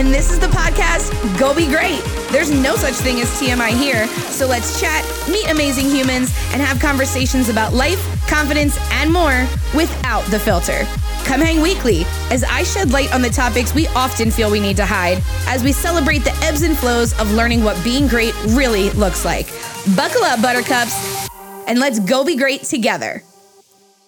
and this is the podcast Go Be Great. There's no such thing as TMI here, so let's chat, meet amazing humans, and have conversations about life, confidence, and more without the filter. Come hang weekly as I shed light on the topics we often feel we need to hide as we celebrate the ebbs and flows of learning what being great really looks like. Buckle up, buttercups, and let's go be great together.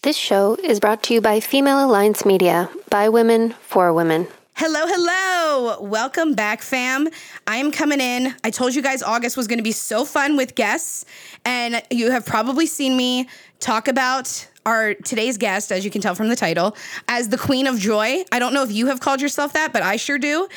This show is brought to you by Female Alliance Media, by women, for women. Hello, hello. Welcome back, fam. I am coming in. I told you guys August was going to be so fun with guests, and you have probably seen me talk about our today's guest, as you can tell from the title, as the Queen of Joy. I don't know if you have called yourself that, but I sure do.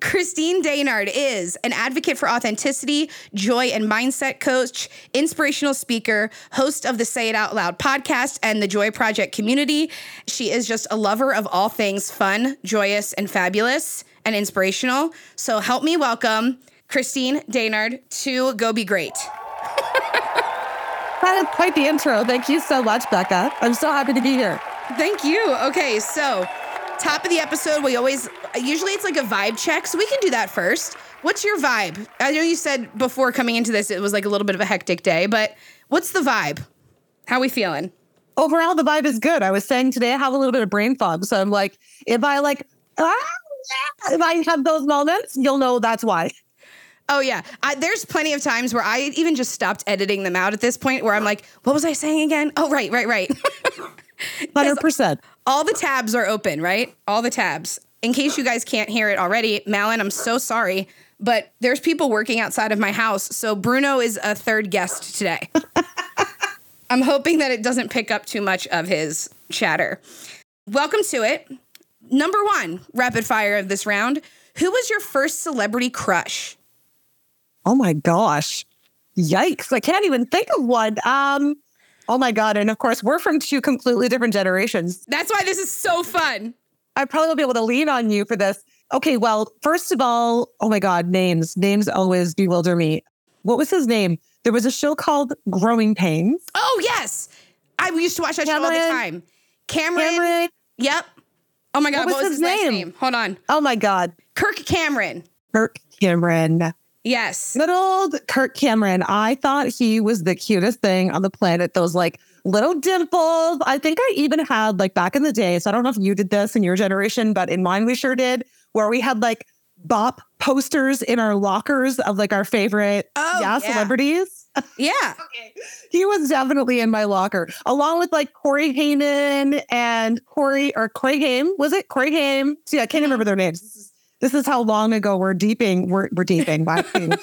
Christine Dainard is an advocate for authenticity, joy, and mindset coach, inspirational speaker, host of the Say It Out Loud podcast and the Joy Project community. She is just a lover of all things fun, joyous, and fabulous and inspirational. So help me welcome Christine Dainard to Go Be Great. That is quite the intro. Thank you so much, Becca. I'm so happy to be here. Thank you. Okay, so top of the episode, we always usually it's like a vibe check, so we can do that first. What's your vibe? I know you said before coming into this it was like a little bit of a hectic day, but what's the vibe? How are we feeling? Overall, the vibe is good. I was saying today I have a little bit of brain fog, so I'm like, if I like, ah, if I have those moments, you'll know that's why. Oh yeah, I, there's plenty of times where I even just stopped editing them out at this point, where I'm like, "What was I saying again?" Oh right, right, right. Hundred percent. All the tabs are open, right? All the tabs. In case you guys can't hear it already, Mallon, I'm so sorry, but there's people working outside of my house, so Bruno is a third guest today. I'm hoping that it doesn't pick up too much of his chatter. Welcome to it. Number one, rapid fire of this round. Who was your first celebrity crush? Oh my gosh. Yikes. I can't even think of one. Um, oh my God. And of course, we're from two completely different generations. That's why this is so fun. I probably won't be able to lean on you for this. Okay, well, first of all, oh my God, names. Names always bewilder me. What was his name? There was a show called Growing Pains. Oh, yes. I used to watch that show all the time. Cameron. Cameron. Yep. Oh my God. What What, was was his his, name? name? Hold on. Oh my God. Kirk Cameron. Kirk Cameron. Yes. Good old Kirk Cameron. I thought he was the cutest thing on the planet. Those like little dimples. I think I even had like back in the day. So I don't know if you did this in your generation, but in mine we sure did, where we had like bop posters in our lockers of like our favorite Oh, yeah, yeah. celebrities. Yeah. He was definitely in my locker, along with like Corey Heyman and Corey or Corey Haim. Was it Corey Haim? See, I can't mm-hmm. remember their names. This is, how long ago we're deeping. We're we're deeping.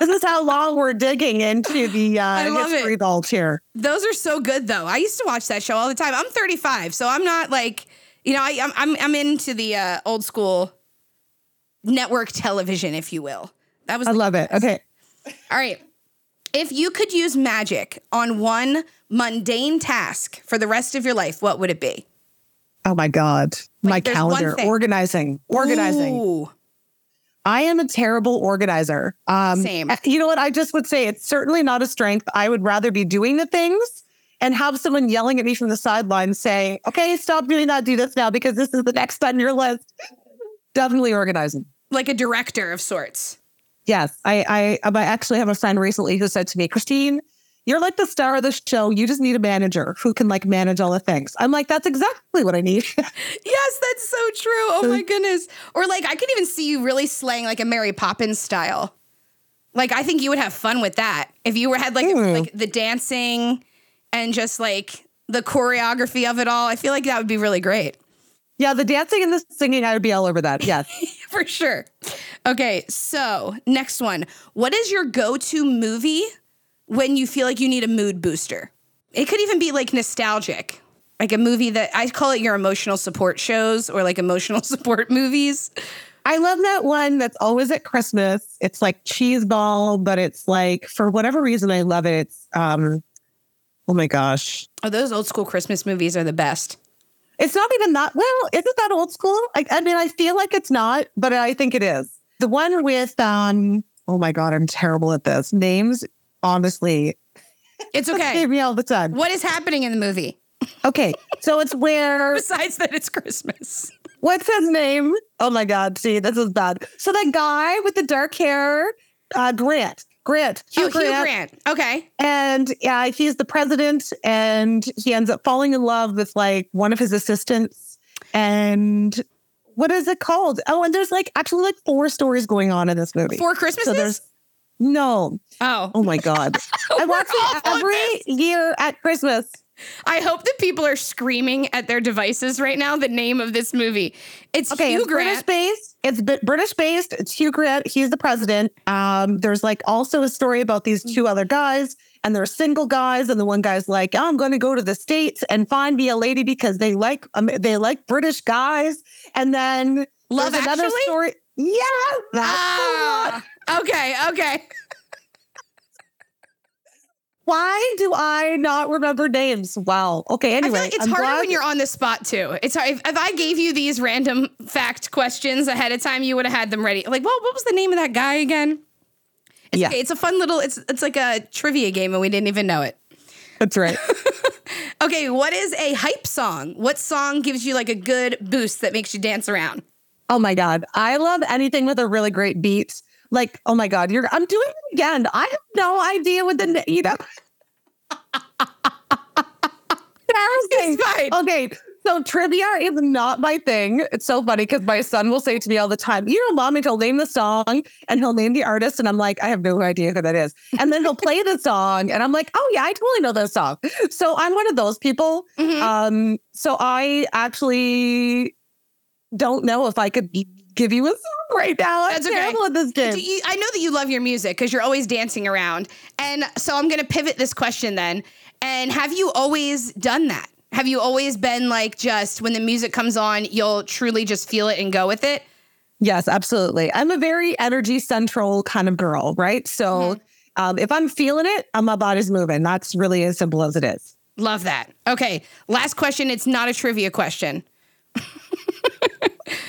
This is how long we're digging into the uh, history it. vault here. Those are so good, though. I used to watch that show all the time. I'm 35, so I'm not like, you know, I, I'm, I'm, I'm into the uh, old school network television, if you will. That was I love it. Okay. All right. If you could use magic on one mundane task for the rest of your life, what would it be? Oh my God. my Like, one calendar. Organizing. Organizing. Ooh. I am a terrible organizer. Um, Same. You know what? I just would say it's certainly not a strength. I would rather be doing the things and have someone yelling at me from the sidelines saying, okay, stop doing that, do this now, because this is the next on your list. Definitely organizing. Like a director of sorts. Yes. I, I, I actually have a friend recently who said to me, Christine, you're like the star of the show. You just need a manager who can like manage all the things. I'm like, that's exactly what I need. Yes, that's so true. Oh my goodness. Or like I could even see you really slaying like a Mary Poppins style. Like I think you would have fun with that. If you were had like Hmm. like the dancing and just like the choreography of it all, I feel like that would be really great. yeah. The dancing and the singing, I would be all over that. Yes. For sure. Okay, so next one. What is your go-to movie when you feel like you need a mood booster? It could even be like nostalgic. Like a movie that I call it your emotional support shows or like emotional support movies. I love that one that's always at Christmas. It's like cheese ball, but it's like for whatever reason I love it. It's um oh my gosh. Oh, those old school Christmas movies are the best. It's not even that well, isn't that old school? I, I mean, I feel like it's not, but I think it is. The one with um oh my god, I'm terrible at this. Names, honestly, It's okay. me all the time. What is happening in the movie Okay. So it's where besides that it's Christmas? What's his name? Oh my God. See, this is bad. So that guy with the dark hair, uh, Grant. Grant. Hugh, oh, Grant. Hugh Grant. Okay. And yeah, he's the president and he ends up falling in love with like one of his assistants. And what is it called? Oh, and there's like actually like four stories going on in this movie. Four Christmases? So there's no. Oh. Oh my God. I watch it every year at Christmas. I hope that people are screaming at their devices right now the name of this movie. It's okay, Hugh it's Grant. British based. It's British based. It's Hugh Grant. He's the president. Um, there's like also a story about these two other guys, and they're single guys, and the one guy's like, oh, "I'm going to go to the states and find me a lady because they like um, they like British guys." And then Love there's another story. Yeah, that's ah, okay, okay. Why do I not remember names? Wow. Okay. Anyway, like it's I'm harder glad- when you're on the spot too. It's hard. If, if, I gave you these random fact questions ahead of time, you would have had them ready. Like, well, what was the name of that guy again? It's, yeah. Okay, it's a fun little. It's it's like a trivia game, and we didn't even know it. That's right. okay, what is a hype song? What song gives you like a good boost that makes you dance around? Oh my god, I love anything with a really great beat. Like, oh my God, you're I'm doing it again. I have no idea what the you know. Fine. Okay. So trivia is not my thing. It's so funny because my son will say to me all the time, "You know, mommy, he'll name the song and he'll name the artist," and I'm like, "I have no idea who that is." And then he'll play the song, and I'm like, "Oh yeah, I totally know this song." So I'm one of those people. Mm-hmm. Um, so I actually don't know if I could give you a song right now. I'm That's okay. terrible at this game. You, I know that you love your music because you're always dancing around. And so I'm going to pivot this question then. And have you always done that? Have you always been like just when the music comes on, you'll truly just feel it and go with it? Yes, absolutely. I'm a very energy central kind of girl, right? So mm-hmm. um, if I'm feeling it, my body's moving. That's really as simple as it is. Love that. Okay. Last question. It's not a trivia question.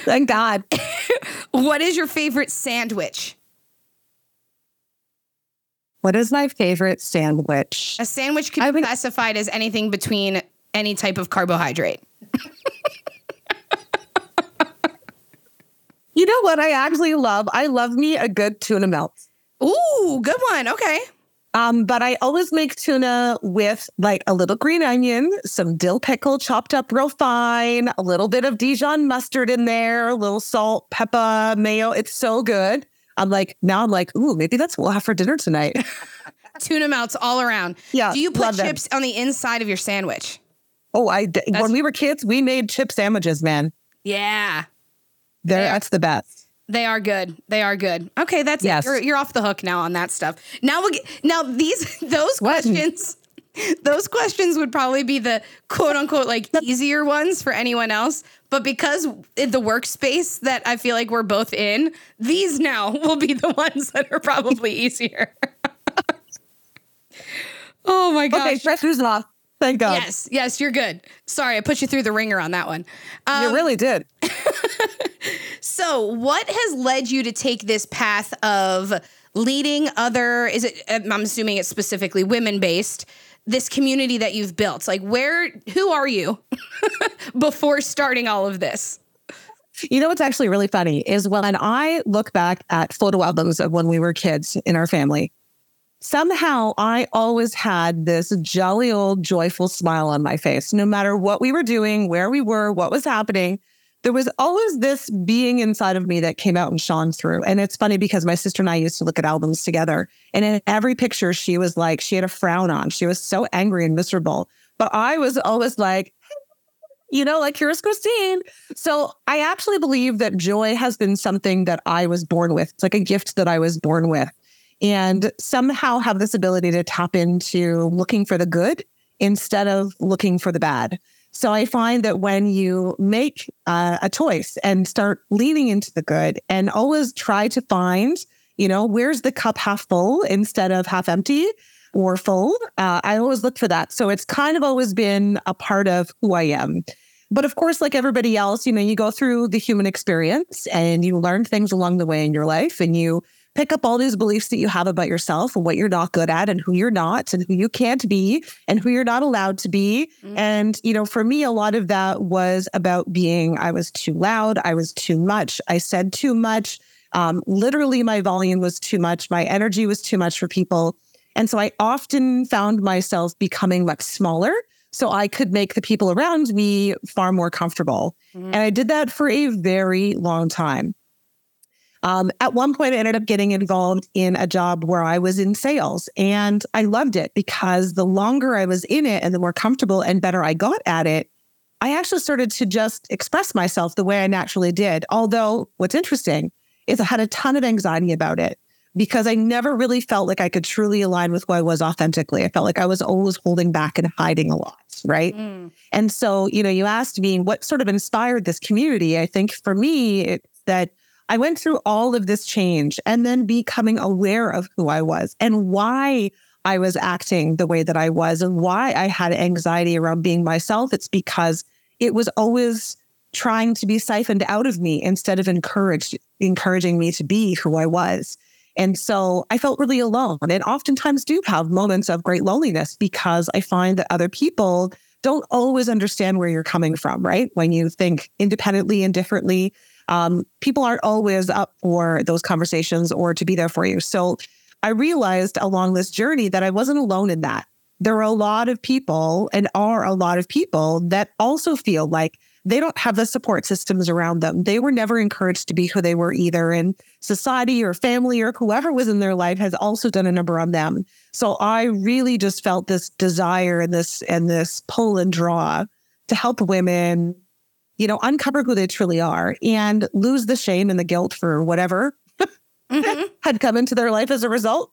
Thank God. what is your favorite sandwich? What is my favorite sandwich? A sandwich can be classified as anything between any type of carbohydrate. you know what I actually love? I love me a good tuna melt. Ooh, good one. Okay. Um, but I always make tuna with like a little green onion, some dill pickle chopped up real fine, a little bit of Dijon mustard in there, a little salt, pepper, mayo. It's so good. I'm like, now I'm like, ooh, maybe that's what we'll have for dinner tonight. tuna melts all around. Yeah. Do you put chips them. on the inside of your sandwich? Oh, I when we were kids, we made chip sandwiches, man. Yeah. There, that's the best. They are good. They are good. Okay, that's yes. it. You're, you're off the hook now on that stuff. Now we now these those what? questions those questions would probably be the quote unquote like easier ones for anyone else. But because the workspace that I feel like we're both in, these now will be the ones that are probably easier. oh my gosh. Okay, pressure's off. Thank God. Yes, yes, you're good. Sorry, I put you through the ringer on that one. Um, you really did. So, what has led you to take this path of leading other? Is it? Um, I'm assuming it's specifically women based. This community that you've built, like where? Who are you before starting all of this? You know what's actually really funny is when I look back at photo albums of when we were kids in our family, somehow I always had this jolly old joyful smile on my face. No matter what we were doing, where we were, what was happening, there was always this being inside of me that came out and shone through. And it's funny because my sister and I used to look at albums together. And in every picture, she was like, she had a frown on. She was so angry and miserable. But I was always like, you know, like here's Christine. So I actually believe that joy has been something that I was born with. It's like a gift that I was born with and somehow have this ability to tap into looking for the good instead of looking for the bad. So I find that when you make uh, a choice and start leaning into the good and always try to find, you know, where's the cup half full instead of half empty or full, uh, I always look for that. So it's kind of always been a part of who I am. But of course, like everybody else, you know, you go through the human experience and you learn things along the way in your life and you pick up all these beliefs that you have about yourself and what you're not good at and who you're not and who you can't be and who you're not allowed to be. Mm-hmm. And, you know, for me, a lot of that was about being, I was too loud, I was too much, I said too much. Um, literally, my volume was too much, my energy was too much for people. And so I often found myself becoming much smaller so I could make the people around me far more comfortable. Mm-hmm. And I did that for a very long time. Um, at one point, I ended up getting involved in a job where I was in sales, and I loved it because the longer I was in it and the more comfortable and better I got at it, I actually started to just express myself the way I naturally did. Although, what's interesting is I had a ton of anxiety about it because I never really felt like I could truly align with who I was authentically. I felt like I was always holding back and hiding a lot. Right. Mm. And so, you know, you asked me what sort of inspired this community. I think for me, it's that I went through all of this change and then becoming aware of who I was and why I was acting the way that I was and why I had anxiety around being myself. It's because it was always trying to be siphoned out of me instead of encouraged, encouraging me to be who I was. And so I felt really alone and oftentimes do have moments of great loneliness because I find that other people don't always understand where you're coming from, right? When you think independently and differently, um, people aren't always up for those conversations or to be there for you. So I realized along this journey that I wasn't alone in that. There are a lot of people and are a lot of people that also feel like they don't have the support systems around them. They were never encouraged to be who they were either. And society or family or whoever was in their life has also done a number on them. So I really just felt this desire and this and this pull and draw to help women, you know, uncover who they truly are and lose the shame and the guilt for whatever mm-hmm. had come into their life as a result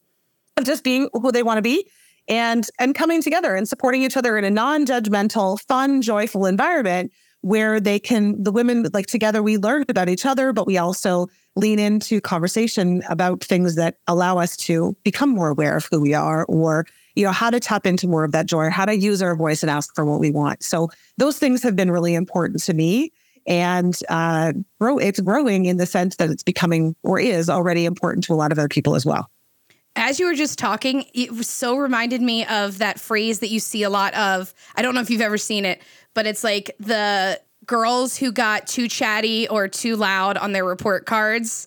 of just being who they want to be and and coming together and supporting each other in a non-judgmental, fun, joyful environment where they can, the women, like together, we learn about each other, but we also lean into conversation about things that allow us to become more aware of who we are or, you know, how to tap into more of that joy, how to use our voice and ask for what we want. So those things have been really important to me. And uh, grow, it's growing in the sense that it's becoming or is already important to a lot of other people as well as you were just talking, it so reminded me of that phrase that you see a lot of. I don't know if you've ever seen it, but it's like the girls who got too chatty or too loud on their report cards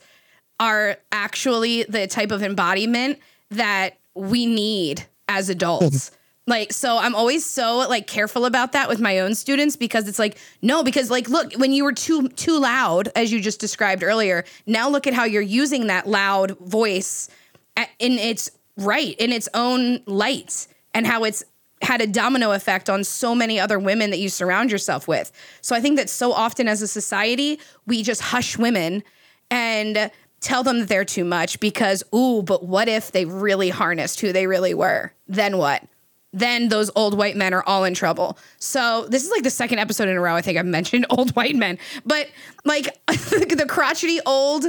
are actually the type of embodiment that we need as adults. like so I'm always so like careful about that with my own students because it's like no because like look when you were too too loud as you just described earlier now look at how you're using that loud voice in its right in its own light and how it's had a domino effect on so many other women that you surround yourself with. So I think that so often as a society, we just hush women and tell them that they're too much because, ooh, but what if they really harnessed who they really were? Then what? Then those old white men are all in trouble. So this is like the second episode in a row I think I've mentioned old white men. But like the crotchety old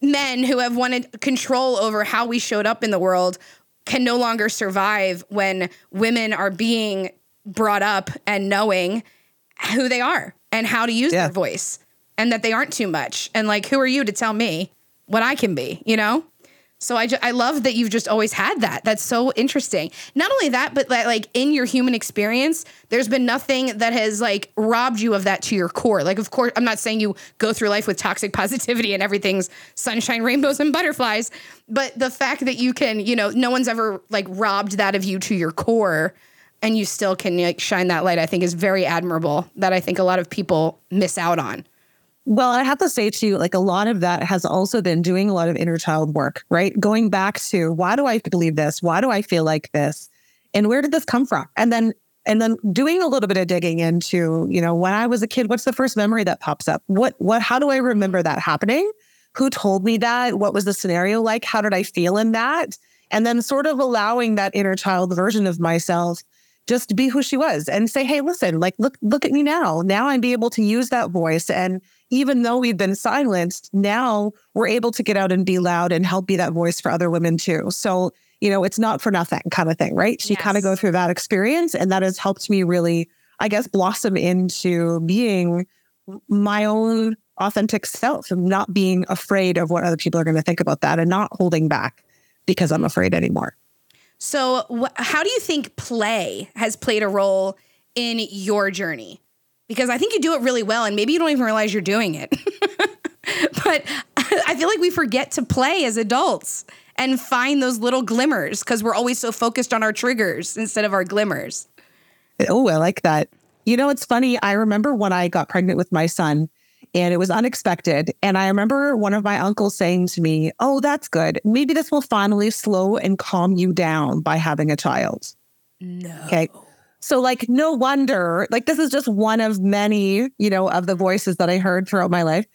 men who have wanted control over how we showed up in the world can no longer survive when women are being brought up and knowing who they are and how to use yeah. their voice and that they aren't too much. And like, who are you to tell me what I can be, you know? So I, ju- I love that you've just always had that. That's so interesting. Not only that, but that like in your human experience, there's been nothing that has like robbed you of that to your core. Like, of course, I'm not saying you go through life with toxic positivity and everything's sunshine, rainbows, and butterflies, but the fact that you can, you know, no one's ever like robbed that of you to your core and you still can like shine that light, I think is very admirable that I think a lot of people miss out on. Well, I have to say too, like a lot of that has also been doing a lot of inner child work, right? Going back to why do I believe this? Why do I feel like this? And where did this come from? And then and then doing a little bit of digging into, you know, when I was a kid, what's the first memory that pops up? What what how do I remember that happening? Who told me that? What was the scenario like? How did I feel in that? And then sort of allowing that inner child version of myself just be who she was and say, hey, listen, like look, look at me now. Now I'm be able to use that voice and even though we've been silenced, now we're able to get out and be loud and help be that voice for other women too. So, you know, it's not for nothing kind of thing, right? She yes. kind of go through that experience and that has helped me really, I guess, blossom into being my own authentic self and not being afraid of what other people are going to think about that and not holding back because I'm afraid anymore. So, wh- how do you think play has played a role in your journey? Because I think you do it really well, and maybe you don't even realize you're doing it. but I feel like we forget to play as adults and find those little glimmers because we're always so focused on our triggers instead of our glimmers. Oh, I like that. You know, it's funny. I remember when I got pregnant with my son, and it was unexpected. And I remember one of my uncles saying to me, Oh, that's good. Maybe this will finally slow and calm you down by having a child. No. Okay. So, like, no wonder, like, this is just one of many, you know, of the voices that I heard throughout my life.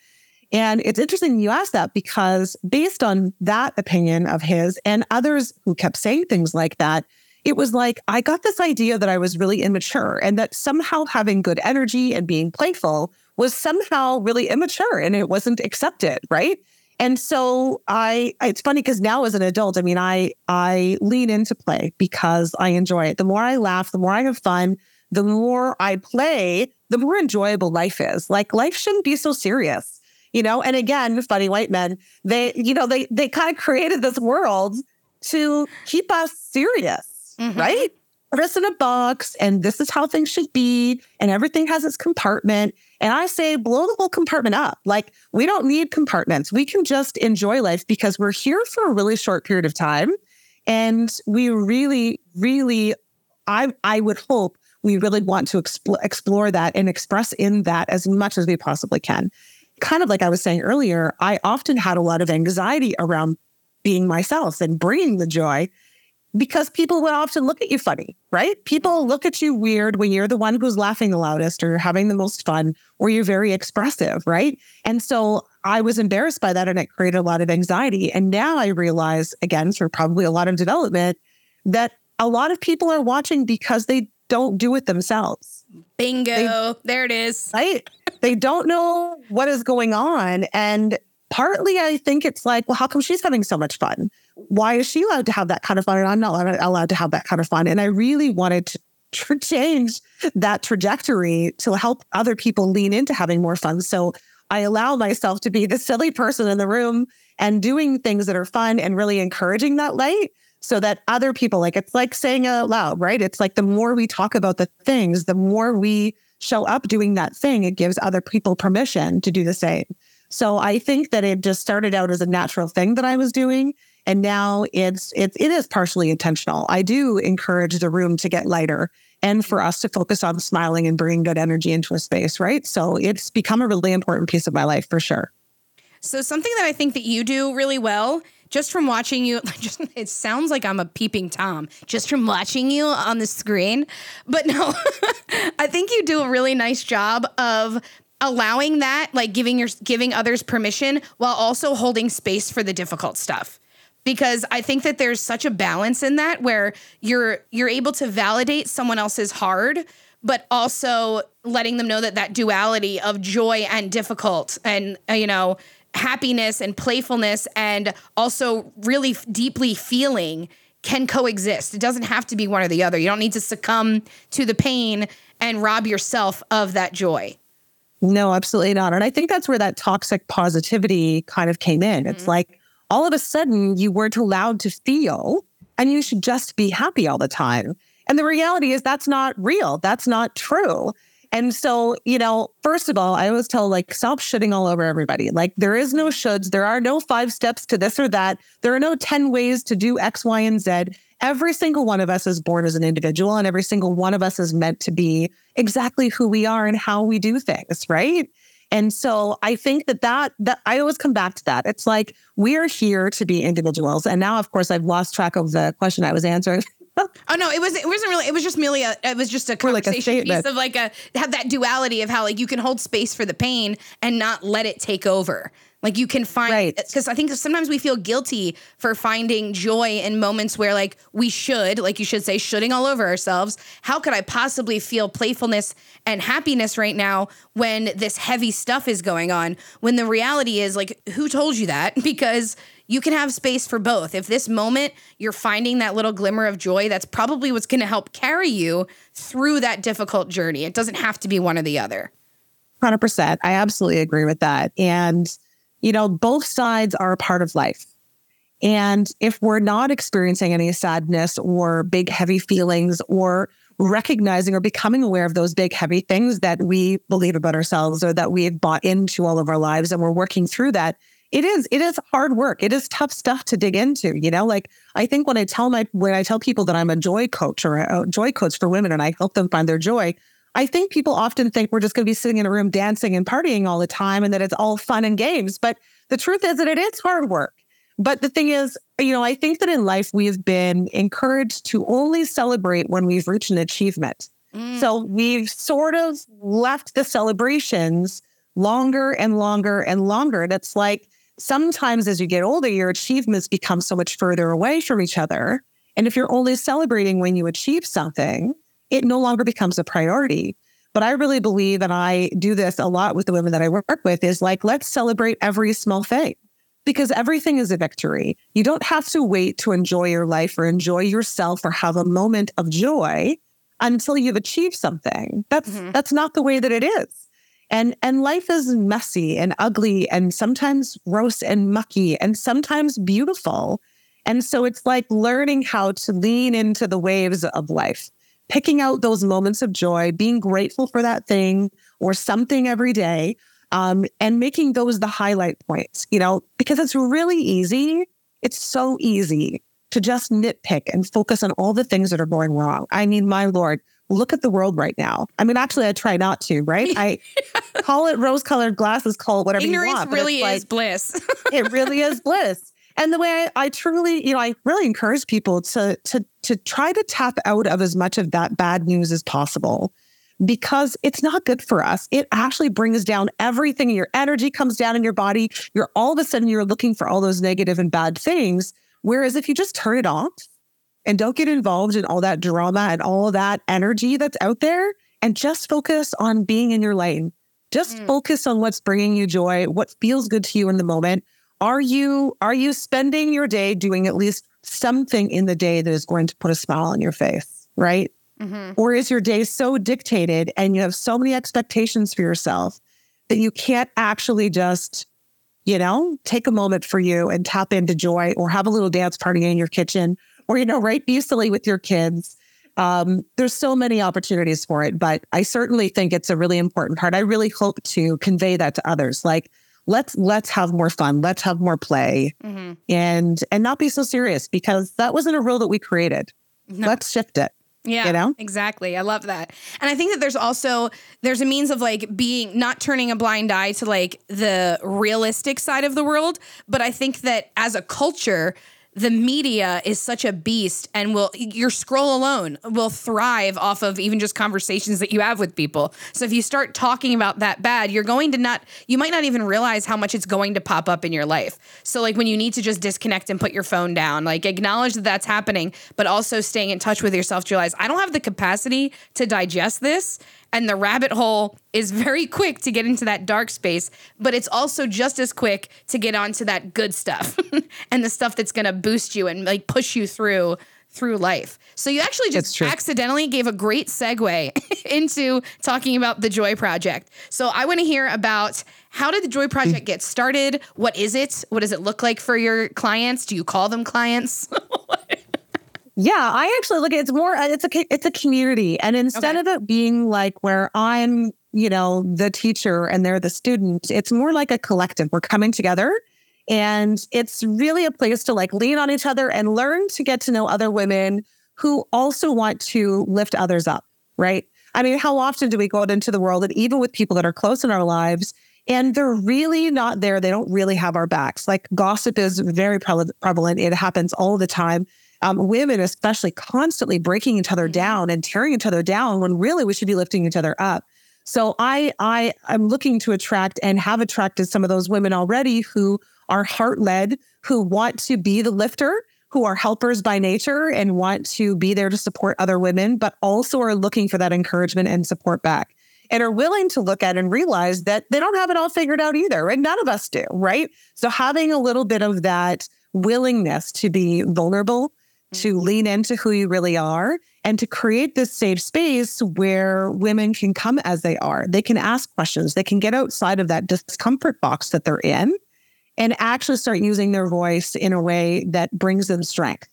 And it's interesting you ask that because based on that opinion of his and others who kept saying things like that, it was like I got this idea that I was really immature and that somehow having good energy and being playful was somehow really immature and it wasn't accepted, right? And so I it's funny because now as an adult, I mean, I I lean into play because I enjoy it. The more I laugh, the more I have fun, the more I play, the more enjoyable life is. Like life shouldn't be so serious, you know? And again, funny white men, they, you know, they they kind of created this world to keep us serious, mm-hmm. right? Put us in a box and this is how things should be, and everything has its compartment. And I say, blow the whole compartment up. Like, we don't need compartments. We can just enjoy life because we're here for a really short period of time. And we really, really, I, I would hope we really want to explore, explore that and express in that as much as we possibly can. Kind of like I was saying earlier, I often had a lot of anxiety around being myself and bringing the joy because people would often look at you funny, right? People mm-hmm. look at you weird when you're the one who's laughing the loudest or you're having the most fun or you're very expressive, right? And so I was embarrassed by that and it created a lot of anxiety. And now I realize, again, through probably a lot of development, that a lot of people are watching because they don't do it themselves. Bingo. They, there it is. Right? they don't know what is going on. And partly I think it's like, well, how come she's having so much fun? Why is she allowed to have that kind of fun and I'm not allowed to have that kind of fun? And I really wanted to change that trajectory to help other people lean into having more fun. So I allow myself to be the silly person in the room and doing things that are fun and really encouraging that light so that other people like it's like saying out loud, right? It's like the more we talk about the things, the more we show up doing that thing, it gives other people permission to do the same. So I think that it just started out as a natural thing that I was doing. And now it's it is partially intentional. I do encourage the room to get lighter and for us to focus on smiling and bringing good energy into a space, right? So it's become a really important piece of my life for sure. So something that I think that you do really well, just from watching you, just it sounds like I'm a peeping tom, just from watching you on the screen. But no, I think you do a really nice job of allowing that, like giving your giving others permission while also holding space for the difficult stuff. Because I think that there's such a balance in that where you're you're able to validate someone else's hard, but also letting them know that that duality of joy and difficult and uh, you know happiness and playfulness and also really f- deeply feeling can coexist. It doesn't have to be one or the other. You don't need to succumb to the pain and rob yourself of that joy. No, absolutely not. And I think that's where that toxic positivity kind of came in. Mm-hmm. It's like all of a sudden you weren't allowed to feel and you should just be happy all the time. And the reality is that's not real. That's not true. And so, you know, first of all, I always tell like stop shitting all over everybody. Like there is no shoulds. There are no five steps to this or that. There are no 10 ways to do X, Y, and Z. Every single one of us is born as an individual and every single one of us is meant to be exactly who we are and how we do things, right? And so I think that that that I always come back to that. It's like we're here to be individuals. And now of course I've lost track of the question I was answering. oh no, it was it wasn't really. It was just merely a. It was just a conversation like a piece of like a have that duality of how like you can hold space for the pain and not let it take over. Like you can find because right. I think sometimes we feel guilty for finding joy in moments where like we should, like you should say, shooting all over ourselves. How could I possibly feel playfulness and happiness right now when this heavy stuff is going on? When the reality is like, who told you that? Because you can have space for both. If this moment you're finding that little glimmer of joy, that's probably what's going to help carry you through that difficult journey. It doesn't have to be one or the other. 100%. I absolutely agree with that. And, you know, both sides are a part of life. And if we're not experiencing any sadness or big, heavy feelings or recognizing or becoming aware of those big, heavy things that we believe about ourselves or that we've bought into all of our lives and we're working through that, it is it is hard work it is tough stuff to dig into you know like i think when i tell my when i tell people that i'm a joy coach or a joy coach for women and i help them find their joy i think people often think we're just going to be sitting in a room dancing and partying all the time and that it's all fun and games but the truth is that it is hard work but the thing is, you know, I think that in life we've been encouraged to only celebrate when we've reached an achievement. Mm. So we've sort of left the celebrations longer and longer and longer. And it's like sometimes as you get older, your achievements become so much further away from each other. And if you're only celebrating when you achieve something, it no longer becomes a priority. But I really believe, and I do this a lot with the women that I work with, is like, let's celebrate every small thing because everything is a victory. You don't have to wait to enjoy your life or enjoy yourself or have a moment of joy until you've achieved something. That's mm-hmm. that's not the way that it is. And and life is messy and ugly and sometimes gross and mucky and sometimes beautiful. And so it's like learning how to lean into the waves of life, picking out those moments of joy, being grateful for that thing or something every day um, and making those the highlight points, you know, because it's really easy. It's so easy to just nitpick and focus on all the things that are going wrong. I mean, my Lord, look at the world right now. I mean, actually, I try not to, right? I call it rose colored glasses, call it whatever Ignorance you want. really is like, bliss. it really is bliss. And the way I, I, truly, you know, I really encourage people to to to try to tap out of as much of that bad news as possible because it's not good for us. It actually brings down everything. Your energy comes down in your body. You're all of a sudden you're looking for all those negative and bad things. Whereas if you just turn it off and don't get involved in all that drama and all that energy that's out there and just focus on being in your lane. Just mm. focus on what's bringing you joy, what feels good to you in the moment. Are you are you spending your day doing at least something in the day that is going to put a smile on your face, right? Mm-hmm. Or is your day so dictated and you have so many expectations for yourself that you can't actually just, you know, take a moment for you and tap into joy or have a little dance party in your kitchen or, you know, right, be silly with your kids. Um, there's so many opportunities for it, but I certainly think it's a really important part. I really hope to convey that to others. Like, let's let's have more fun, let's have more play, mm-hmm. and and not be so serious because that wasn't a rule that we created. No. Let's shift it. Yeah, you know? exactly. I love that. And I think that there's also there's a means of like being not turning a blind eye to like the realistic side of the world, but I think that as a culture, the media is such a beast and will your scroll alone will thrive off of even just conversations that you have with people. So if you start talking about that bad, you're going to not you might not even realize how much it's going to pop up in your life. So like when you need to just disconnect and put your phone down, like acknowledge that that's happening, but also staying in touch with yourself to realize I don't have the capacity to digest this and the rabbit hole is very quick to get into that dark space, but it's also just as quick to get onto that good stuff and the stuff that's going to boost you and like push you through through life. So you actually just accidentally gave a great segue into talking about the Joy Project. So I want to hear about how did the Joy Project get started? What is it? What does it look like for your clients? Do you call them clients? Yeah, I actually look at it's more uh, it's a it's a community and instead okay. of it being like where I'm, you know, the teacher and they're the student, it's more like a collective. We're coming together and it's really a place to like lean on each other and learn to get to know other women who also want to lift others up, right? I mean, how often do we go out into the world and even with people that are close in our lives and they're really not there, they don't really have our backs. Like gossip is very prevalent. It happens all the time um, women, especially, constantly breaking each other mm-hmm. down and tearing each other down when really we should be lifting each other up. So I I I'm looking to attract and have attracted some of those women already who are heart led, who want to be the lifter, who are helpers by nature and want to be there to support other women, but also are looking for that encouragement and support back and are willing to look at and realize that they don't have it all figured out either. Right? None of us do, right? So having a little bit of that willingness to be vulnerable to mm-hmm. lean into who you really are and to create this safe space where women can come as they are. They can ask questions, they can get outside of that discomfort box that they're in and actually start using their voice in a way that brings them strength.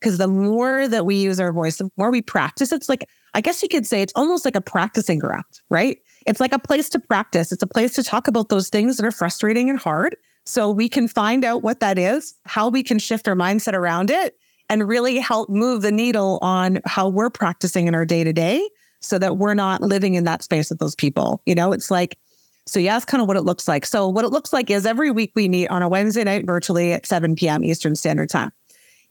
Because the more that we use our voice, the more we practice, it's like, I guess you could say it's almost like a practicing ground, right? It's like a place to practice. It's a place to talk about those things that are frustrating and hard. So we can find out what that is, how we can shift our mindset around it, and really help move the needle on how we're practicing in our day to day so that we're not living in that space with those people. You know, it's like, so yeah, that's kind of what it looks like. So what it looks like is every week we meet on a Wednesday night virtually at 7 p.m. Eastern Standard Time.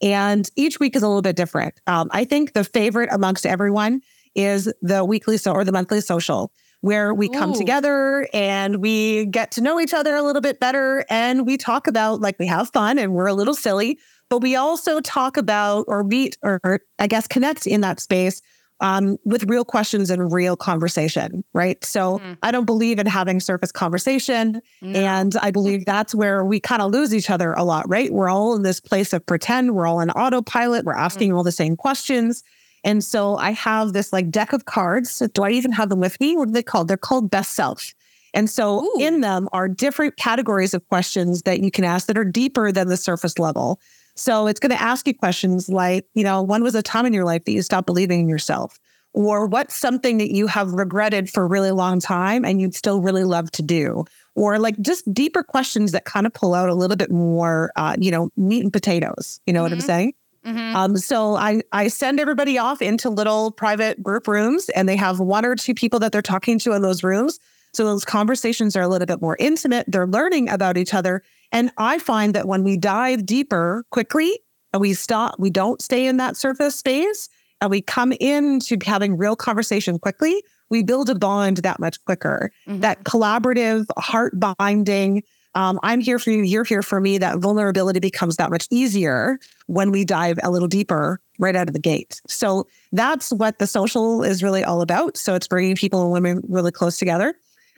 And each week is a little bit different. Um, I think the favorite amongst everyone is the weekly so or the monthly social where we come together and we get to know each other a little bit better and we talk about like we have fun and we're a little silly but we also talk about or meet or, or I guess connect in that space um, with real questions and real conversation, right? So mm. I don't believe in having surface conversation. No. And I believe that's where we kind of lose each other a lot, right? We're all in this place of pretend, we're all in autopilot, we're asking mm. all the same questions. And so I have this like deck of cards. Do I even have them with me? What are they called? They're called best self. And so Ooh. in them are different categories of questions that you can ask that are deeper than the surface level. So it's going to ask you questions like, you know, when was a time in your life that you stopped believing in yourself? Or what's something that you have regretted for a really long time and you'd still really love to do? Or like just deeper questions that kind of pull out a little bit more, uh, you know, meat and potatoes. You know mm-hmm. what I'm mm-hmm. saying? Mm-hmm. Um, so I I send everybody off into little private group rooms, and they have one or two people that they're talking to in those rooms. So those conversations are a little bit more intimate. They're learning about each other, and I find that when we dive deeper quickly and we stop, we don't stay in that surface space and we come into having real conversation quickly, we build a bond that much quicker. Mm-hmm. That collaborative, heart binding, um, I'm here for you, you're here for me. That vulnerability becomes that much easier when we dive a little deeper right out of the gate. So that's what the social is really all about. So it's bringing people and women really close together.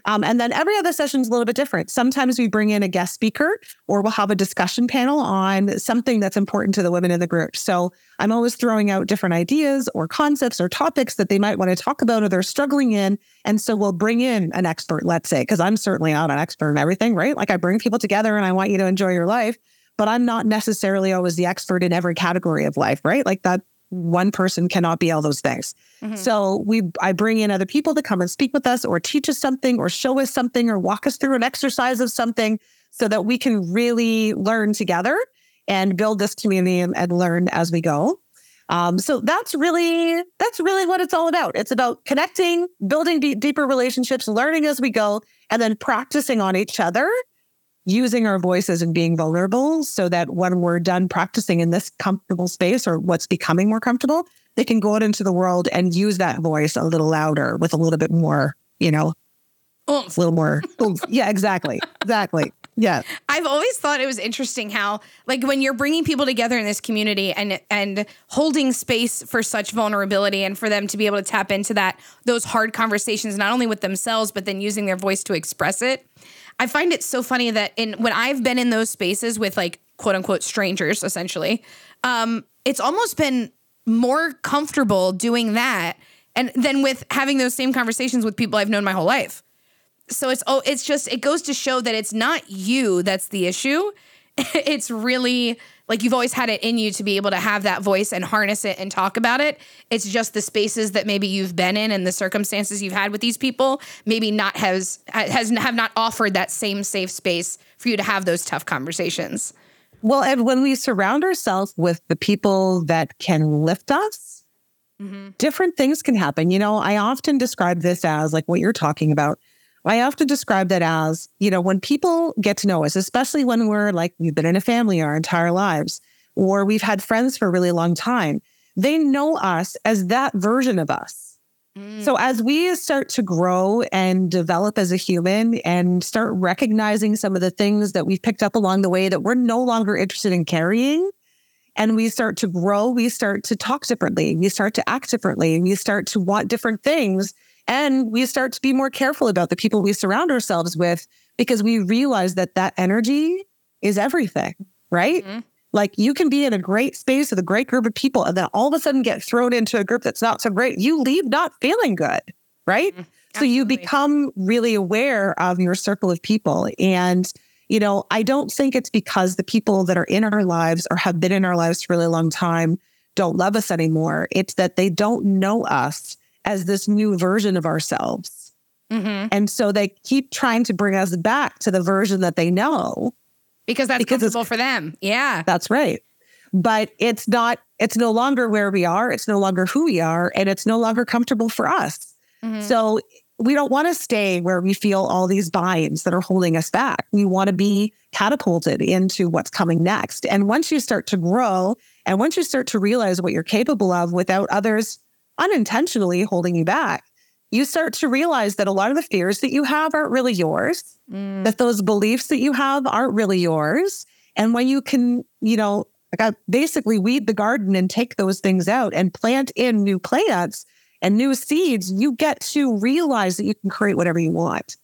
Um, and then every other session is a little bit different. Sometimes we bring in a guest speaker or we'll have a discussion panel on something that's important to the women in the group. So I'm always throwing out different ideas or concepts or topics that they might want to talk about or they're struggling in. And so we'll bring in an expert, let's say, because I'm certainly not an expert in everything, right? Like I bring people together and I want you to enjoy your life, but I'm not necessarily always the expert in every category of life, right? Like that one person cannot be all those things. Mm-hmm. So we I bring in other people to come and speak with us or teach us something or show us something or walk us through an exercise of something so that we can really learn together and build this community and, and learn as we go. Um, so that's really that's really what it's all about. It's about connecting, building d- deeper relationships, learning as we go, and then practicing on each other using our voices and being vulnerable so that when we're done practicing in this comfortable space or what's becoming more comfortable, they can go out into the world and use that voice a little louder with a little bit more, you know, oomph. a little more. oomph. Yeah, exactly. Exactly. Yeah. I've always thought it was interesting how like when you're bringing people together in this community and and holding space for such vulnerability and for them to be able to tap into that those hard conversations not only with themselves but then using their voice to express it. I find it so funny that in when I've been in those spaces with like quote unquote strangers, essentially, um, it's almost been more comfortable doing that and then with having those same conversations with people I've known my whole life. So it's oh, it's just it goes to show that it's not you that's the issue. it's really like you've always had it in you to be able to have that voice and harness it and talk about it. It's just the spaces that maybe you've been in and the circumstances you've had with these people maybe not has has have not offered that same safe space for you to have those tough conversations. Well, and when we surround ourselves with the people that can lift us, mm-hmm. different things can happen. You know, I often describe this as like what you're talking about. I often describe that as, you know, when people get to know us, especially when we're like, we've been in a family our entire lives, or we've had friends for a really long time, they know us as that version of us. Mm. So as we start to grow and develop as a human and start recognizing some of the things that we've picked up along the way that we're no longer interested in carrying, and we start to grow, we start to talk differently, we start to act differently, we start to want different things and we start to be more careful about the people we surround ourselves with because we realize that that energy is everything, right? Mm-hmm. Like you can be in a great space with a great group of people and then all of a sudden get thrown into a group that's not so great. You leave not feeling good, right? Mm-hmm. So you become really aware of your circle of people. And, you know, I don't think it's because the people that are in our lives or have been in our lives for a really long time don't love us anymore. It's that they don't know us as this new version of ourselves. Mm-hmm. And so they keep trying to bring us back to the version that they know. Because that's because comfortable for them. Yeah. That's right. But it's not, it's no longer where we are. It's no longer who we are. And it's no longer comfortable for us. Mm-hmm. So we don't want to stay where we feel all these binds that are holding us back. We want to be catapulted into what's coming next. And once you start to grow and once you start to realize what you're capable of without others unintentionally holding you back, you start to realize that a lot of the fears that you have aren't really yours, mm. that those beliefs that you have aren't really yours. And when you can, you know, basically weed the garden and take those things out and plant in new plants and new seeds, you get to realize that you can create whatever you want.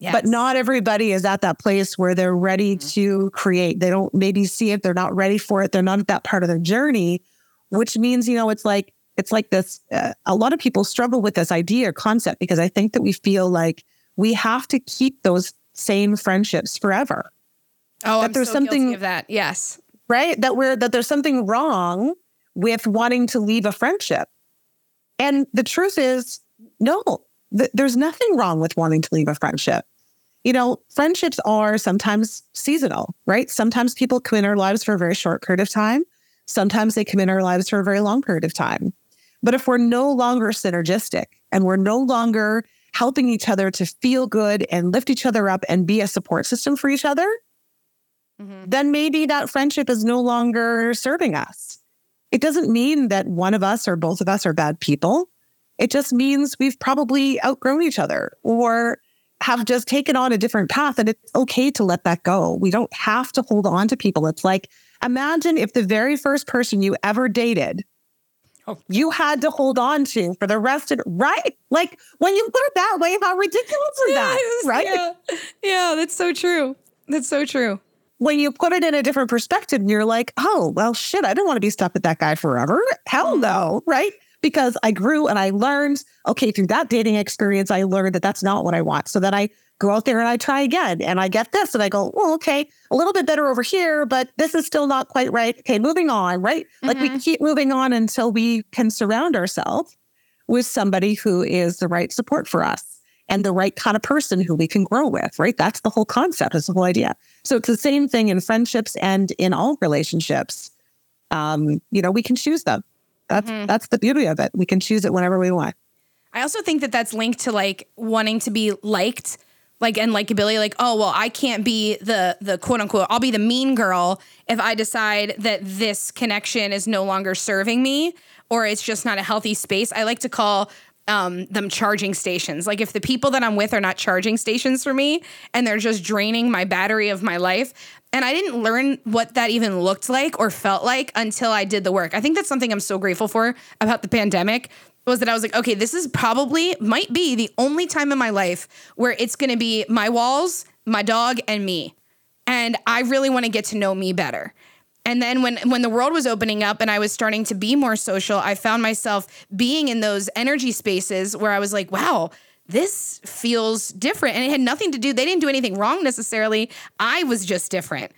Yes. But not everybody is at that place where they're ready mm-hmm. to create. They don't maybe see it, they're not ready for it, they're not at that part of their journey, which means, you know, it's like it's like this uh, a lot of people struggle with this idea or concept because I think that we feel like we have to keep those same friendships forever. Oh, that I'm there's so something of that. Yes. Right? That we're that there's something wrong with wanting to leave a friendship and the truth is, no, th- there's nothing wrong with wanting to leave a friendship. You know, friendships are sometimes seasonal, right? Sometimes people come in our lives for a very short period of time. Sometimes they come in our lives for a very long period of time. But if we're no longer synergistic and we're no longer helping each other to feel good and lift each other up and be a support system for each other, mm-hmm. then maybe that friendship is no longer serving us. It doesn't mean that one of us or both of us are bad people. It just means we've probably outgrown each other or have just taken on a different path. And it's okay to let that go. We don't have to hold on to people. It's like, imagine if the very first person you ever dated. You had to hold on to for the rest of right? Like when you put it that way, how ridiculous is that? Right? Yeah. yeah, that's so true. That's so true when you put it in a different perspective, you're like, oh, well, shit, I don't want to be stuck with that guy forever. Hell mm-hmm. no, right? Because I grew and I learned, okay, through that dating experience, I learned that that's not what I want. So then I go out there and I try again and I get this and I go, well, okay, a little bit better over here, but this is still not quite right. Okay, moving on, right? Mm-hmm. Like we mm-hmm. keep moving on until we can surround ourselves with somebody who is the right support for us and the right kind of person who we can grow with, right? That's the whole concept, that's the whole idea. So it's the same thing in friendships and in all relationships. Um, you know, we can choose them. That's mm-hmm. that's the beauty of it. We can choose it whenever we want. I also think that that's linked to like wanting to be liked, like and likability. Like, oh well, I can't be the the quote unquote. I'll be the mean girl if I decide that this connection is no longer serving me or it's just not a healthy space. I like to call um, them charging stations. Like if the people that I'm with are not charging stations for me and they're just draining my battery of my life. And I didn't learn what that even looked like or felt like until I did the work. I think that's something I'm so grateful for about the pandemic was that I was like, okay, this is probably might be the only time in my life where it's going to be my walls, my dog and me. And I really want to get to know me better. And then when when the world was opening up and I was starting to be more social, I found myself being in those energy spaces where I was like, wow, this feels different. And it had nothing to do, they didn't do anything wrong necessarily. I was just different.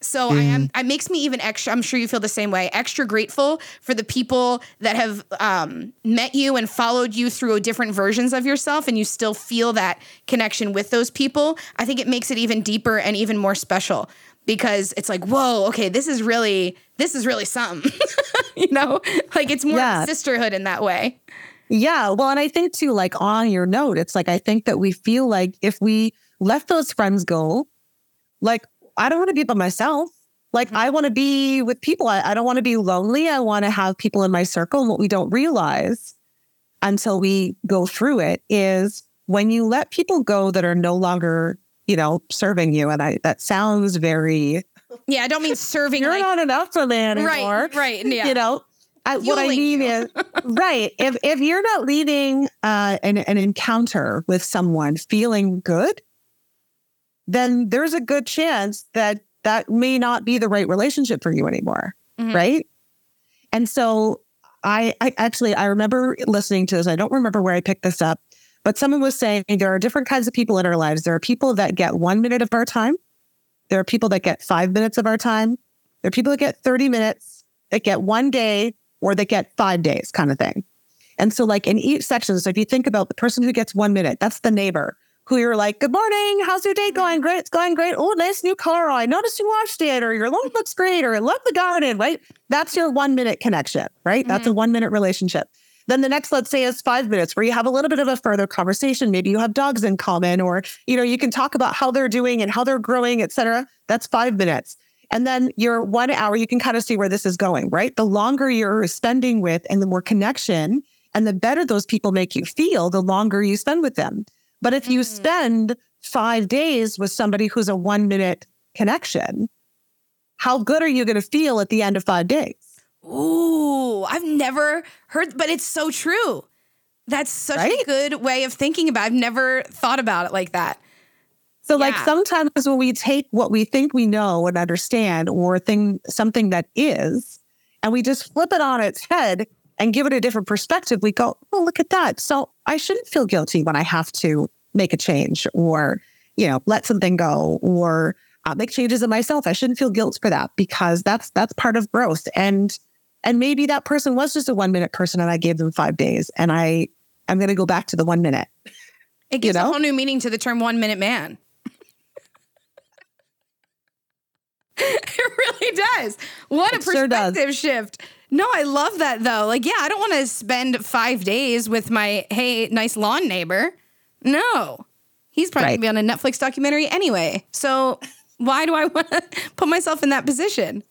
So mm. I am mm-hmm. it makes me even extra I'm sure you feel the same way, extra grateful for the people that have um, met you and followed you through different versions of yourself and you still feel that connection with those people. I think it makes it even deeper and even more special because it's like, whoa, okay, this is really this is really something. you know? Like it's more yeah. sisterhood in that way. Yeah. Well, and I think too, like on your note, it's like I think that we feel like if we let those friends go, like I don't want to be by myself. Like mm-hmm. I want to be with people. I, I don't want to be lonely. I want to have people in my circle. And what we don't realize until we go through it is when you let people go that are no longer you know, serving you. And I that sounds very Yeah, I don't mean serving You're like, not enough for that anymore. Right, right. Yeah. You know, I, what I mean is right. If if you're not leaving uh, an, an encounter with someone feeling good, then there's a good chance that that may not be the right relationship for you anymore. Mhm. Right. And so I, I actually I remember listening to this. I don't remember where I picked this up, but someone was saying there are different kinds of people in our lives. There are people that get one minute of our time. There are people that get five minutes of our time. There are people that get 30 minutes, that get one day, or that get five days, kind of thing. And so, like in each section, so if you think about the person who gets one minute, that's the neighbor who you're like, Good morning. How's your day going? Great. It's going great. Oh, nice new car. I noticed you washed it, or your lawn looks great, or I love the garden, right? That's your one minute connection, right? That's a mm-hmm. one minute relationship. Then the next, let's say, is five minutes where you have a little bit of a further conversation. Maybe you have dogs in common, or you know, you can talk about how they're doing and how they're growing, et cetera. That's five minutes. And then your one hour, you can kind of see where this is going, right? The longer you're spending with and the more connection and the better those people make you feel, the longer you spend with them. But if you Mhm. spend five days with somebody who's a one minute connection, how good are you going to feel at the end of five days? Ooh, I've never heard, but it's so true. That's such a good way of thinking about. It. I've never thought about it like that. So, like sometimes when we take what we think we know and understand, or thing something that is, and we just flip it on its head and give it a different perspective, we go, "Oh, look at that!" So I shouldn't feel guilty when I have to make a change, or you know, let something go, or uh, make changes in myself. I shouldn't feel guilt for that because that's that's part of growth. And and maybe that person was just a one minute person, and I gave them five days, and I I'm going to go back to the one minute. It gives a know? whole new meaning to the term one minute man. it really does. What a It sure does. perspective shift. No, I love that though. Like, yeah, I don't want to spend five days with my hey, nice lawn neighbor. No. He's probably Right. gonna be on a Netflix documentary anyway. So why do I want to put myself in that position?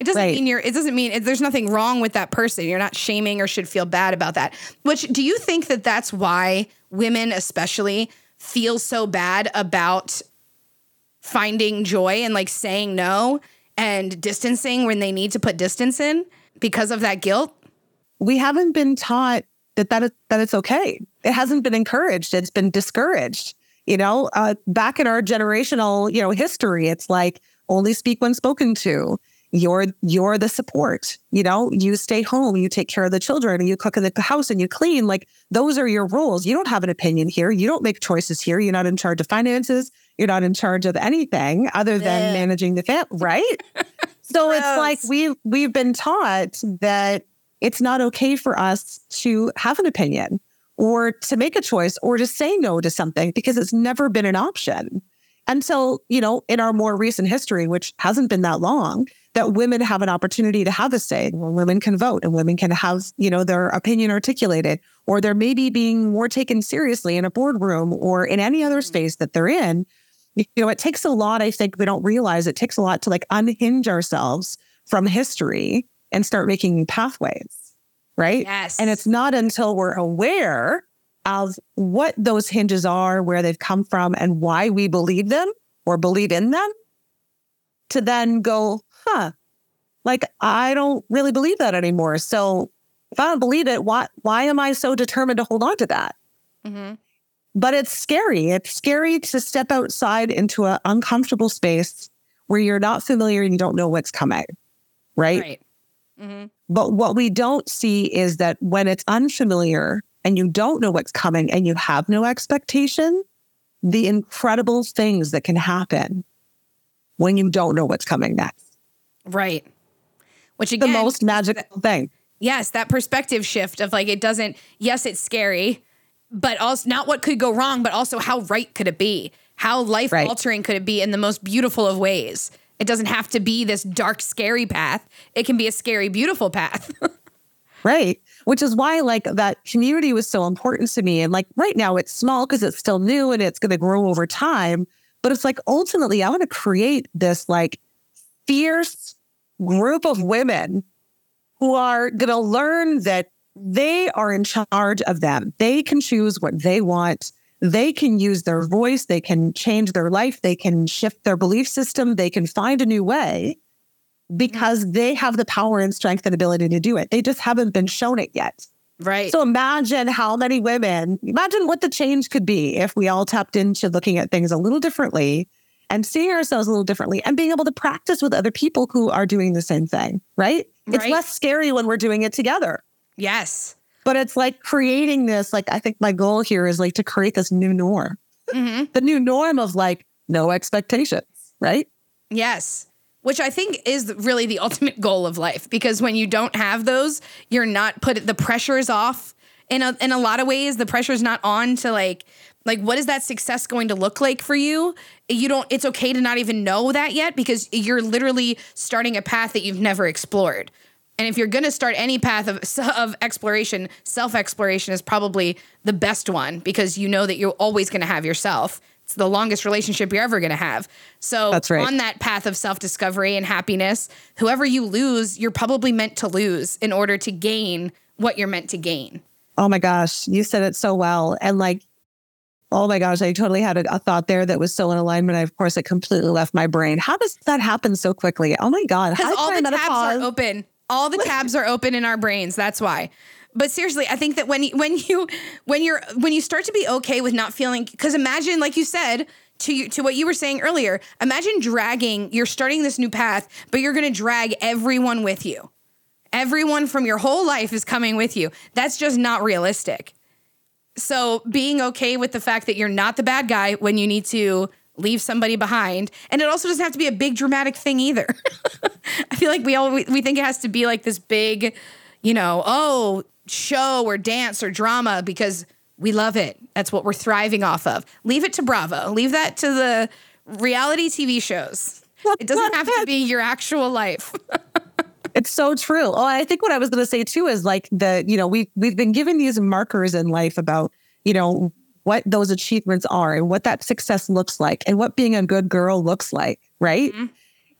It doesn't Right. mean you're, it doesn't mean it, there's nothing wrong with that person. You're not shaming or should feel bad about that. Which do you think that that's why women, especially, feel so bad about finding joy and like saying no and distancing when they need to put distance in because of that guilt? we haven't been taught that that, is, that it's okay. It hasn't been encouraged. It's been discouraged. You know, uh, back in our generational, you know, history, it's like only speak when spoken to. You're you're the support. You know, you stay home, you take care of the children, and you cook in the house and you clean. Like those are your roles. You don't have an opinion here. You don't make choices here. You're not in charge of finances. You're not in charge of anything other than Ugh. managing the family, right? so it's like we've we've been taught that it's not okay for us to have an opinion or to make a choice or to say no to something because it's never been an option. So, you know, in our more recent history, which hasn't been that long, that women have an opportunity to have a say, where women can vote and women can have, you know, their opinion articulated, or they're maybe being more taken seriously in a boardroom or in any other mm. space that they're in. You know, it takes a lot, I think we don't realize it takes a lot to like unhinge ourselves from history and start making pathways. Right. Yes. And it's not until we're aware of what those hinges are, where they've come from, and why we believe them or believe in them to then go, huh, like I don't really believe that anymore. So if I don't believe it, why why am I so determined to hold on to that? Mhm. But it's scary. It's scary to step outside into an uncomfortable space where you're not familiar and you don't know what's coming. Right. Right. Mhm. But what we don't see is that when it's unfamiliar and you don't know what's coming and you have no expectation, the incredible things that can happen when you don't know what's coming next. Right. Which again, The most magical thing. yes, that perspective shift of like it doesn't. Yes, it's scary, but also not what could go wrong, but also how right could it be? How life Right. altering could it be in the most beautiful of ways? It doesn't have to be this dark, scary path. It can be a scary, beautiful path. Right. Which is why like that community was so important to me. And like right now it's small because it's still new and it's going to grow over time. But it's like ultimately I want to create this like fierce group of women who are going to learn that they are in charge of them. They can choose what they want. They can use their voice. They can change their life. They can shift their belief system. They can find a new way because mm-hmm. they have the power and strength and ability to do it. They just haven't been shown it yet. right. So imagine how many women, imagine what the change could be if we all tapped into looking at things a little differently and seeing ourselves a little differently and being able to practice with other people who are doing the same thing, right? It's less scary when we're doing it together. Yes. But it's like creating this, like, I think my goal here is like to create this new norm, hmm the new norm of like no expectations, right? Yes. Which I think is really the ultimate goal of life because when you don't have those, you're not put the pressure is off. In a in a lot of ways, the pressure is not on to like like what is that success going to look like for you? You don't it's okay to not even know that yet because you're literally starting a path that you've never explored. And if you're going to start any path of of exploration, self-exploration is probably the best one because you know that you're always going to have yourself. It's the longest relationship you're ever going to have. So That's right. on that path of self-discovery and happiness, whoever you lose, you're probably meant to lose in order to gain what you're meant to gain. Oh my gosh, you said it so well. And like, oh my gosh, I totally had a, a thought there that was so in alignment. I, of course, it completely left my brain. How does that happen so quickly? Oh my God. Because all the tabs are open. All the tabs are open in our brains. That's why. But seriously, I think that when when you when you're when you start to be okay with not feeling because imagine like you said to you, to what you were saying earlier, imagine dragging you're starting this new path, but you're going to drag everyone with you. Everyone from your whole life is coming with you. That's just not realistic. So being okay with the fact that you're not the bad guy when you need to leave somebody behind, and it also doesn't have to be a big dramatic thing either. I feel like we all we, we think it has to be like this big, you know, oh show or dance or drama because we love it. That's what we're thriving off of. Leave it to Bravo. Leave that to the reality TV shows. It doesn't have to be your actual life. It's so true. Oh, I think what I was going to say too is like the, you know, we we've been given these markers in life about, you know, what those achievements are and what that success looks like and what being a good girl looks like, right? Mhm.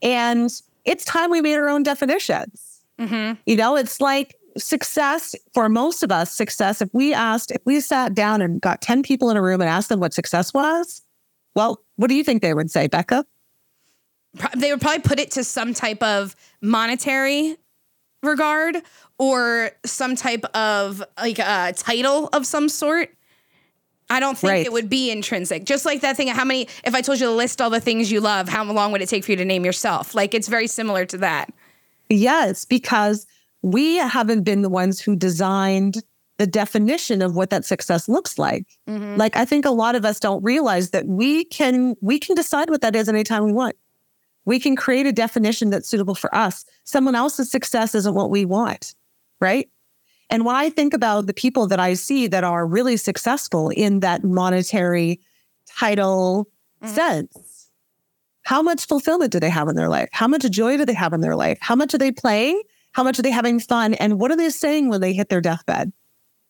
And it's time we made our own definitions. Mhm. You know, it's like success for most of us, success, if we asked, if we sat down and got 10 people in a room and asked them what success was, well, what do you think they would say, Becca? They would probably put it to some type of monetary regard or some type of like a title of some sort. I don't think Right. it would be intrinsic. Just like that thing, how many, if I told you to list all the things you love, how long would it take for you to name yourself? Like it's very similar to that. Yes, because we haven't been the ones who designed the definition of what that success looks like. Mhm. Like I think a lot of us don't realize that we can we can decide what that is anytime we want. We can create a definition that's suitable for us. Someone else's success isn't what we want, right? And when I think about the people that I see that are really successful in that monetary title Mhm. sense, how much fulfillment do they have in their life? How much joy do they have in their life? How much are they playing? How much are they having fun? And what are they saying when they hit their deathbed?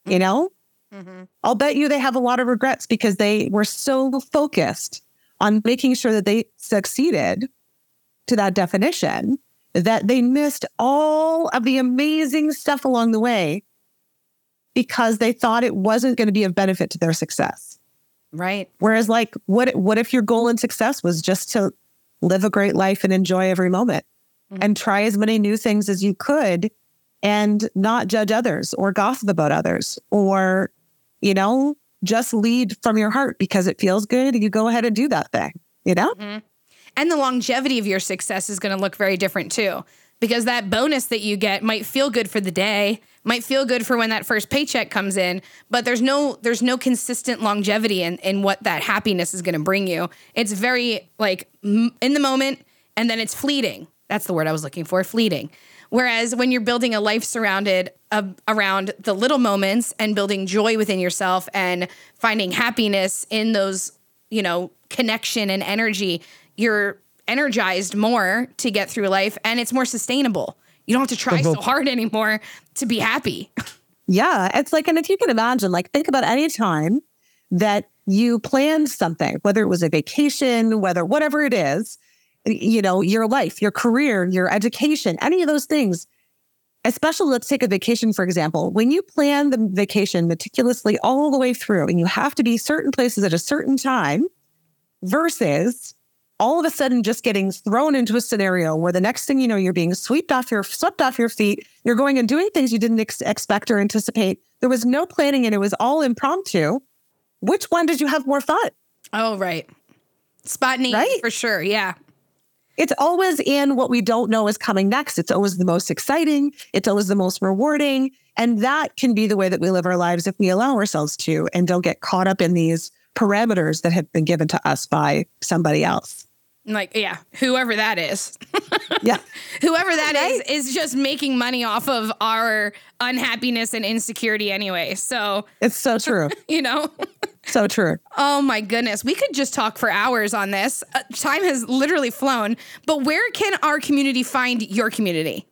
You know, Mhm. I'll bet you they have a lot of regrets because they were so focused on making sure that they succeeded to that definition that they missed all of the amazing stuff along the way because they thought it wasn't going to be of benefit to their success. Right. Whereas, like, what what if your goal in success was just to live a great life and enjoy every moment Mhm. and try as many new things as you could and not judge others or gossip about others or, you know, just lead from your heart because it feels good. You go ahead and do that thing, you know? Mhm. And the longevity of your success is going to look very different too. Because that bonus that you get might feel good for the day, might feel good for when that first paycheck comes in, but there's no there's no consistent longevity in in what that happiness is going to bring you. It's very like in the moment and then it's fleeting. That's the word I was looking for, fleeting. Whereas when you're building a life surrounded uh, around the little moments and building joy within yourself and finding happiness in those, you know, connection and energy, you're energized more to get through life and it's more sustainable. You don't have to try so hard anymore to be happy. Yeah. It's like, and if you can imagine, like, think about any time that you planned something, whether it was a vacation, whether whatever it is, you know, your life, your career, your education, any of those things. Especially, let's take a vacation, for example. When you plan the vacation meticulously all the way through, and you have to be certain places at a certain time, versus all of a sudden just getting thrown into a scenario where the next thing you know, you're being swept off your swept off your feet. You're going and doing things you didn't ex- expect or anticipate. There was no planning and it was all impromptu. Which one did you have more fun? Oh, right. Spontaneity Right? for sure. Yeah. It's always in what we don't know is coming next. It's always the most exciting. It's always the most rewarding. And that can be the way that we live our lives if we allow ourselves to and don't get caught up in these parameters that have been given to us by somebody else. Like, yeah, whoever that is. Yeah. whoever that is is just making money off of our unhappiness and insecurity anyway. So, It's so true. you know. so true. Oh my goodness. We could just talk for hours on this. Uh, time has literally flown. But where can our community find your community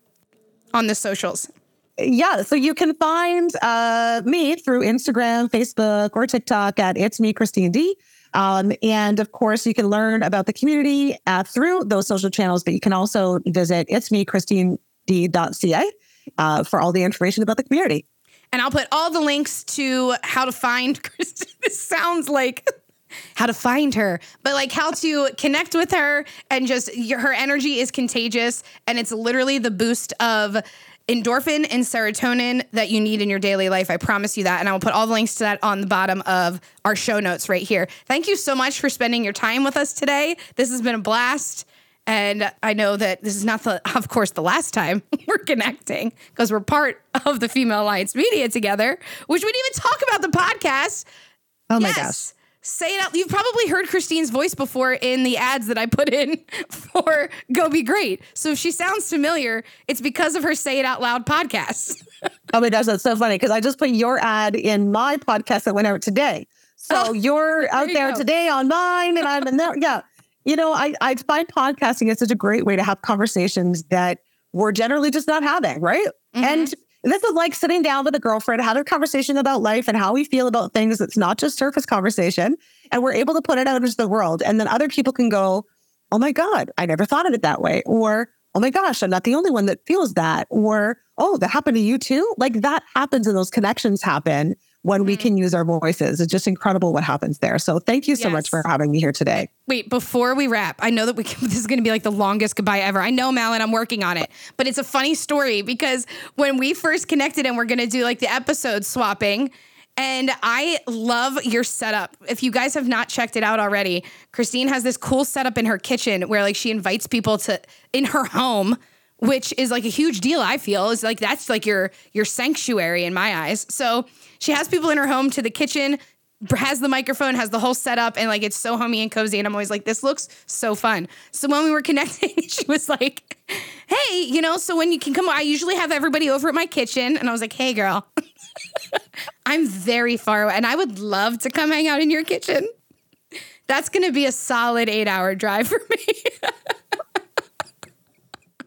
on the socials? Yeah. So you can find uh, me through Instagram, Facebook, or TikTok at It's Me, Christine D. Um, and of course, you can learn about the community uh, through those social channels, but you can also visit It's Me, Christine D.ca uh, for all the information about the community. And I'll put all the links to how to find Christine. This sounds like how to find her, but like how to connect with her and just your, her energy is contagious and it's literally the boost of endorphin and serotonin that you need in your daily life. I promise you that. And I will put all the links to that on the bottom of our show notes right here. Thank you so much for spending your time with us today. This has been a blast. And I know that this is not the, of course, the last time we're connecting because we're part of the Female Alliance Media together, which we didn't even talk about the podcast. Oh my yes. gosh. Say it out. You've probably heard Christine's voice before in the ads that I put in for Go Be Great. So if she sounds familiar, it's because of her Say It Out Loud podcast. Oh my gosh, that's so funny because I just put your ad in my podcast that went out today. So Oh, you're out you there go. today on mine, and I'm in there. Yeah. You know, I, I find podcasting is such a great way to have conversations that we're generally just not having, right? Mm-hmm. And this is like sitting down with a girlfriend, having a conversation about life and how we feel about things. It's not just surface conversation. And we're able to put it out into the world. And then other people can go, oh my God, I never thought of it that way. Or, oh my gosh, I'm not the only one that feels that. Or, oh, that happened to you too. Like that happens and those connections happen when we Mm-hmm. can use our voices. It's just incredible what happens there. So thank you so much for having me here today. Wait, before we wrap, I know that we can, this is going to be like the longest goodbye ever. I know, Mallon, I'm working on it, but it's a funny story because when we first connected and we're going to do like the episode swapping, and I love your setup. If you guys have not checked it out already, Christine has this cool setup in her kitchen where like she invites people to in her home, which is like a huge deal. I feel is like that's like your your sanctuary in my eyes. So she has people in her home to the kitchen has the microphone, has the whole setup, and like it's so homey and cozy. And I'm always like, this looks so fun. So when we were connecting, she was like, hey, you know, so when you can come, I usually have everybody over at my kitchen. And I was like, hey, girl, I'm very far away and I would love to come hang out in your kitchen. That's going to be a solid eight hour drive for me.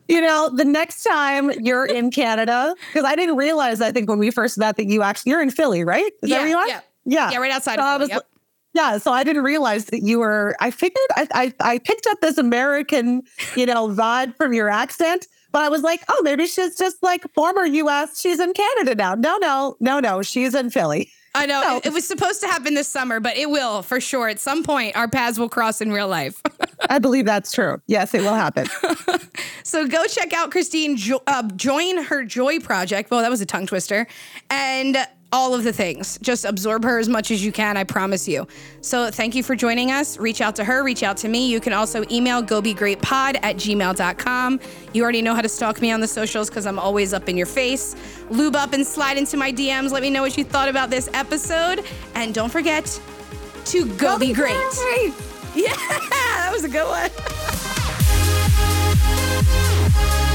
You know, the next time you're in Canada, because I didn't realize, I think when we first met that you actually, you're in Philly, right? Is that where you are? yeah. Yeah. Yeah, right outside So of Philly. was Yep. Yeah, so I didn't realize that you were. I figured I, I I picked up this American, you know, vibe from your accent, but I was like, oh, maybe she's just like former U.S. She's in Canada now. No, no, no, no. She's in Philly. I know No. it, it was supposed to happen this summer, but it will for sure. At some point, our paths will cross in real life. I believe that's true. Yes, it will happen. So go check out Christine. Jo- uh, join her Joy Project. Well, that was a tongue twister, and all of the things. Just absorb her as much as you can, I promise you. So thank you for joining us. Reach out to her, reach out to me. You can also email gobegreatpod at gmail.com. You already know how to stalk me on the socials because I'm always up in your face. Lube up and slide into my DMs. Let me know what you thought about this episode. And don't forget to go, go be, be great. great. Yeah, that was a good one.